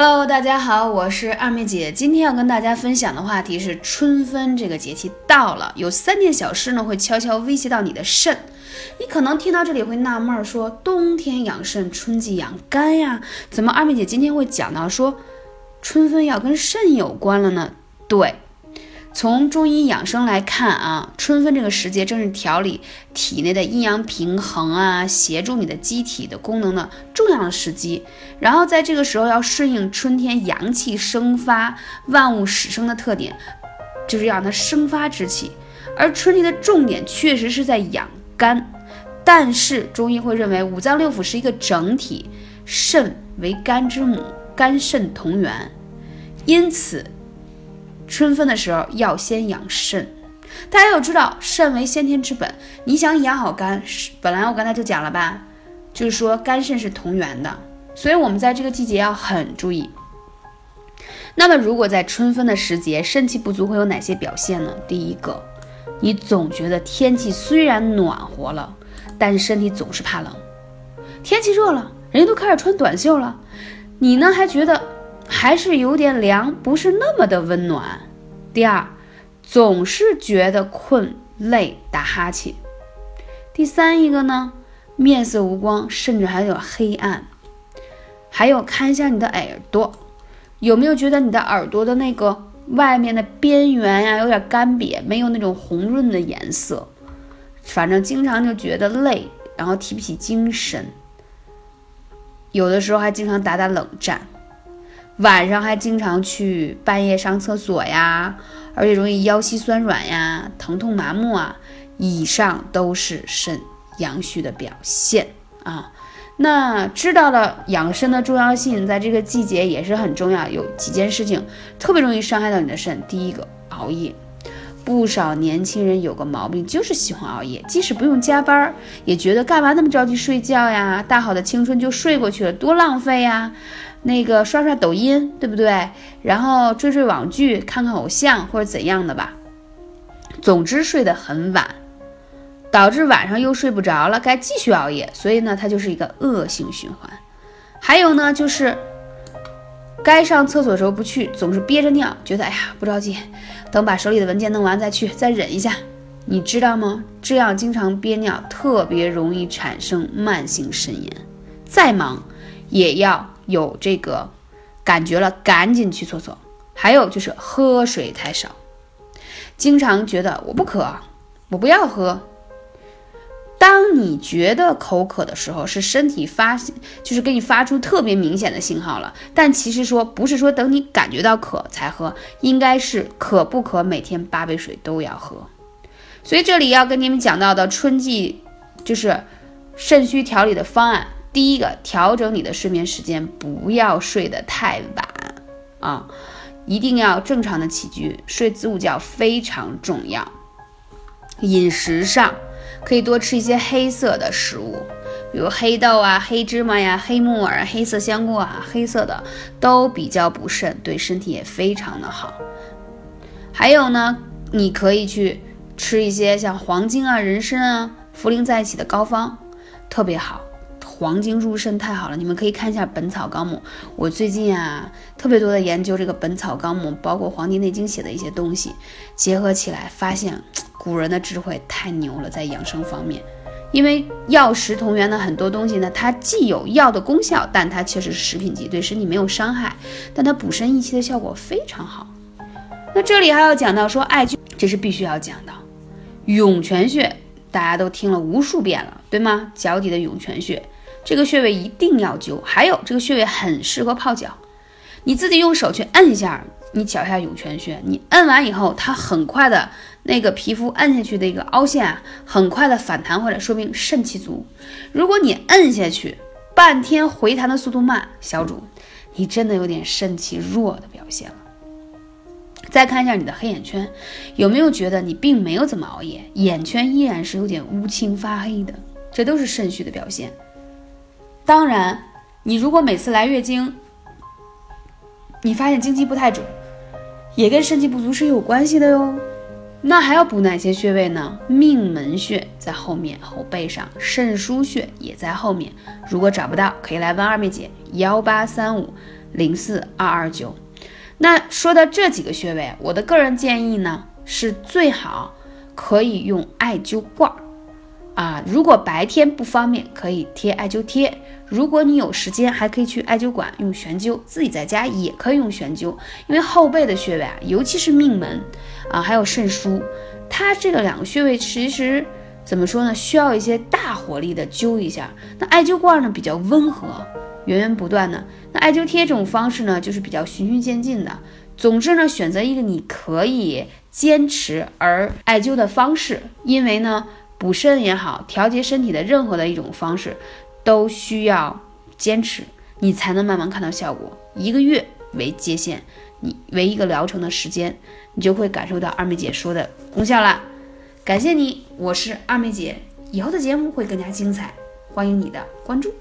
Hello，大家好，我是二妹姐。今天要跟大家分享的话题是春分这个节气到了，有三件小事呢会悄悄威胁到你的肾。你可能听到这里会纳闷，说冬天养肾，春季养肝呀，怎么二妹姐今天会讲到说春分要跟肾有关了呢？对。从中医养生来看啊，春分这个时节正是调理体内的阴阳平衡啊，协助你的机体的功能的重要的时机。然后在这个时候要顺应春天阳气生发、万物始生的特点，就是要让它生发之气。而春季的重点确实是在养肝，但是中医会认为五脏六腑是一个整体，肾为肝之母，肝肾同源，因此。春分的时候要先养肾，大家要知道肾为先天之本。你想养好肝，本来我刚才就讲了吧，就是说肝肾是同源的，所以我们在这个季节要很注意。那么如果在春分的时节肾气不足，会有哪些表现呢？第一个，你总觉得天气虽然暖和了，但是身体总是怕冷。天气热了，人家都开始穿短袖了，你呢还觉得？还是有点凉，不是那么的温暖。第二，总是觉得困累，打哈欠。第三一个呢，面色无光，甚至还有黑暗。还有看一下你的耳朵，有没有觉得你的耳朵的那个外面的边缘呀，有点干瘪，没有那种红润的颜色。反正经常就觉得累，然后提不起精神，有的时候还经常打打冷战。晚上还经常去半夜上厕所呀，而且容易腰膝酸软呀、疼痛麻木啊，以上都是肾阳虚的表现啊。那知道了养肾的重要性，在这个季节也是很重要。有几件事情特别容易伤害到你的肾。第一个，熬夜。不少年轻人有个毛病，就是喜欢熬夜，即使不用加班，也觉得干嘛那么着急睡觉呀？大好的青春就睡过去了，多浪费呀！那个刷刷抖音，对不对？然后追追网剧，看看偶像或者怎样的吧。总之睡得很晚，导致晚上又睡不着了，该继续熬夜。所以呢，它就是一个恶性循环。还有呢，就是该上厕所的时候不去，总是憋着尿，觉得哎呀不着急，等把手里的文件弄完再去，再忍一下。你知道吗？这样经常憋尿，特别容易产生慢性肾炎。再忙也要。有这个感觉了，赶紧去厕所。还有就是喝水太少，经常觉得我不渴，我不要喝。当你觉得口渴的时候，是身体发，就是给你发出特别明显的信号了。但其实说不是说等你感觉到渴才喝，应该是渴不渴，每天八杯水都要喝。所以这里要跟你们讲到的春季，就是肾虚调理的方案。第一个，调整你的睡眠时间，不要睡得太晚啊，一定要正常的起居，睡子午觉非常重要。饮食上可以多吃一些黑色的食物，比如黑豆啊、黑芝麻呀、黑木耳、黑色香菇啊，黑色的都比较补肾，对身体也非常的好。还有呢，你可以去吃一些像黄精啊、人参啊、茯苓在一起的膏方，特别好。黄精入肾太好了，你们可以看一下《本草纲目》。我最近啊，特别多的研究这个《本草纲目》，包括《黄帝内经》写的一些东西，结合起来，发现古人的智慧太牛了，在养生方面。因为药食同源的很多东西呢，它既有药的功效，但它确实是食品级，对身体没有伤害，但它补肾益气的效果非常好。那这里还要讲到说艾灸，这是必须要讲的。涌泉穴大家都听了无数遍了，对吗？脚底的涌泉穴。这个穴位一定要灸，还有这个穴位很适合泡脚，你自己用手去摁一下你脚下涌泉穴，你摁完以后，它很快的那个皮肤摁下去的一个凹陷啊，很快的反弹回来，说明肾气足。如果你摁下去半天回弹的速度慢，小主，你真的有点肾气弱的表现了。再看一下你的黑眼圈，有没有觉得你并没有怎么熬夜，眼圈依然是有点乌青发黑的，这都是肾虚的表现。当然，你如果每次来月经，你发现经期不太准，也跟肾气不足是有关系的哟。那还要补哪些穴位呢？命门穴在后面后背上，肾腧穴也在后面。如果找不到，可以来问二妹姐，幺八三五零四二二九。那说到这几个穴位，我的个人建议呢是最好可以用艾灸罐儿啊。如果白天不方便，可以贴艾灸贴。如果你有时间，还可以去艾灸馆用悬灸，自己在家也可以用悬灸。因为后背的穴位啊，尤其是命门啊，还有肾腧，它这个两个穴位其实怎么说呢？需要一些大火力的灸一下。那艾灸罐呢比较温和，源源不断的。那艾灸贴这种方式呢，就是比较循序渐进的。总之呢，选择一个你可以坚持而艾灸的方式，因为呢，补肾也好，调节身体的任何的一种方式。都需要坚持，你才能慢慢看到效果。一个月为界限，你为一个疗程的时间，你就会感受到二妹姐说的功效了。感谢你，我是二妹姐，以后的节目会更加精彩，欢迎你的关注。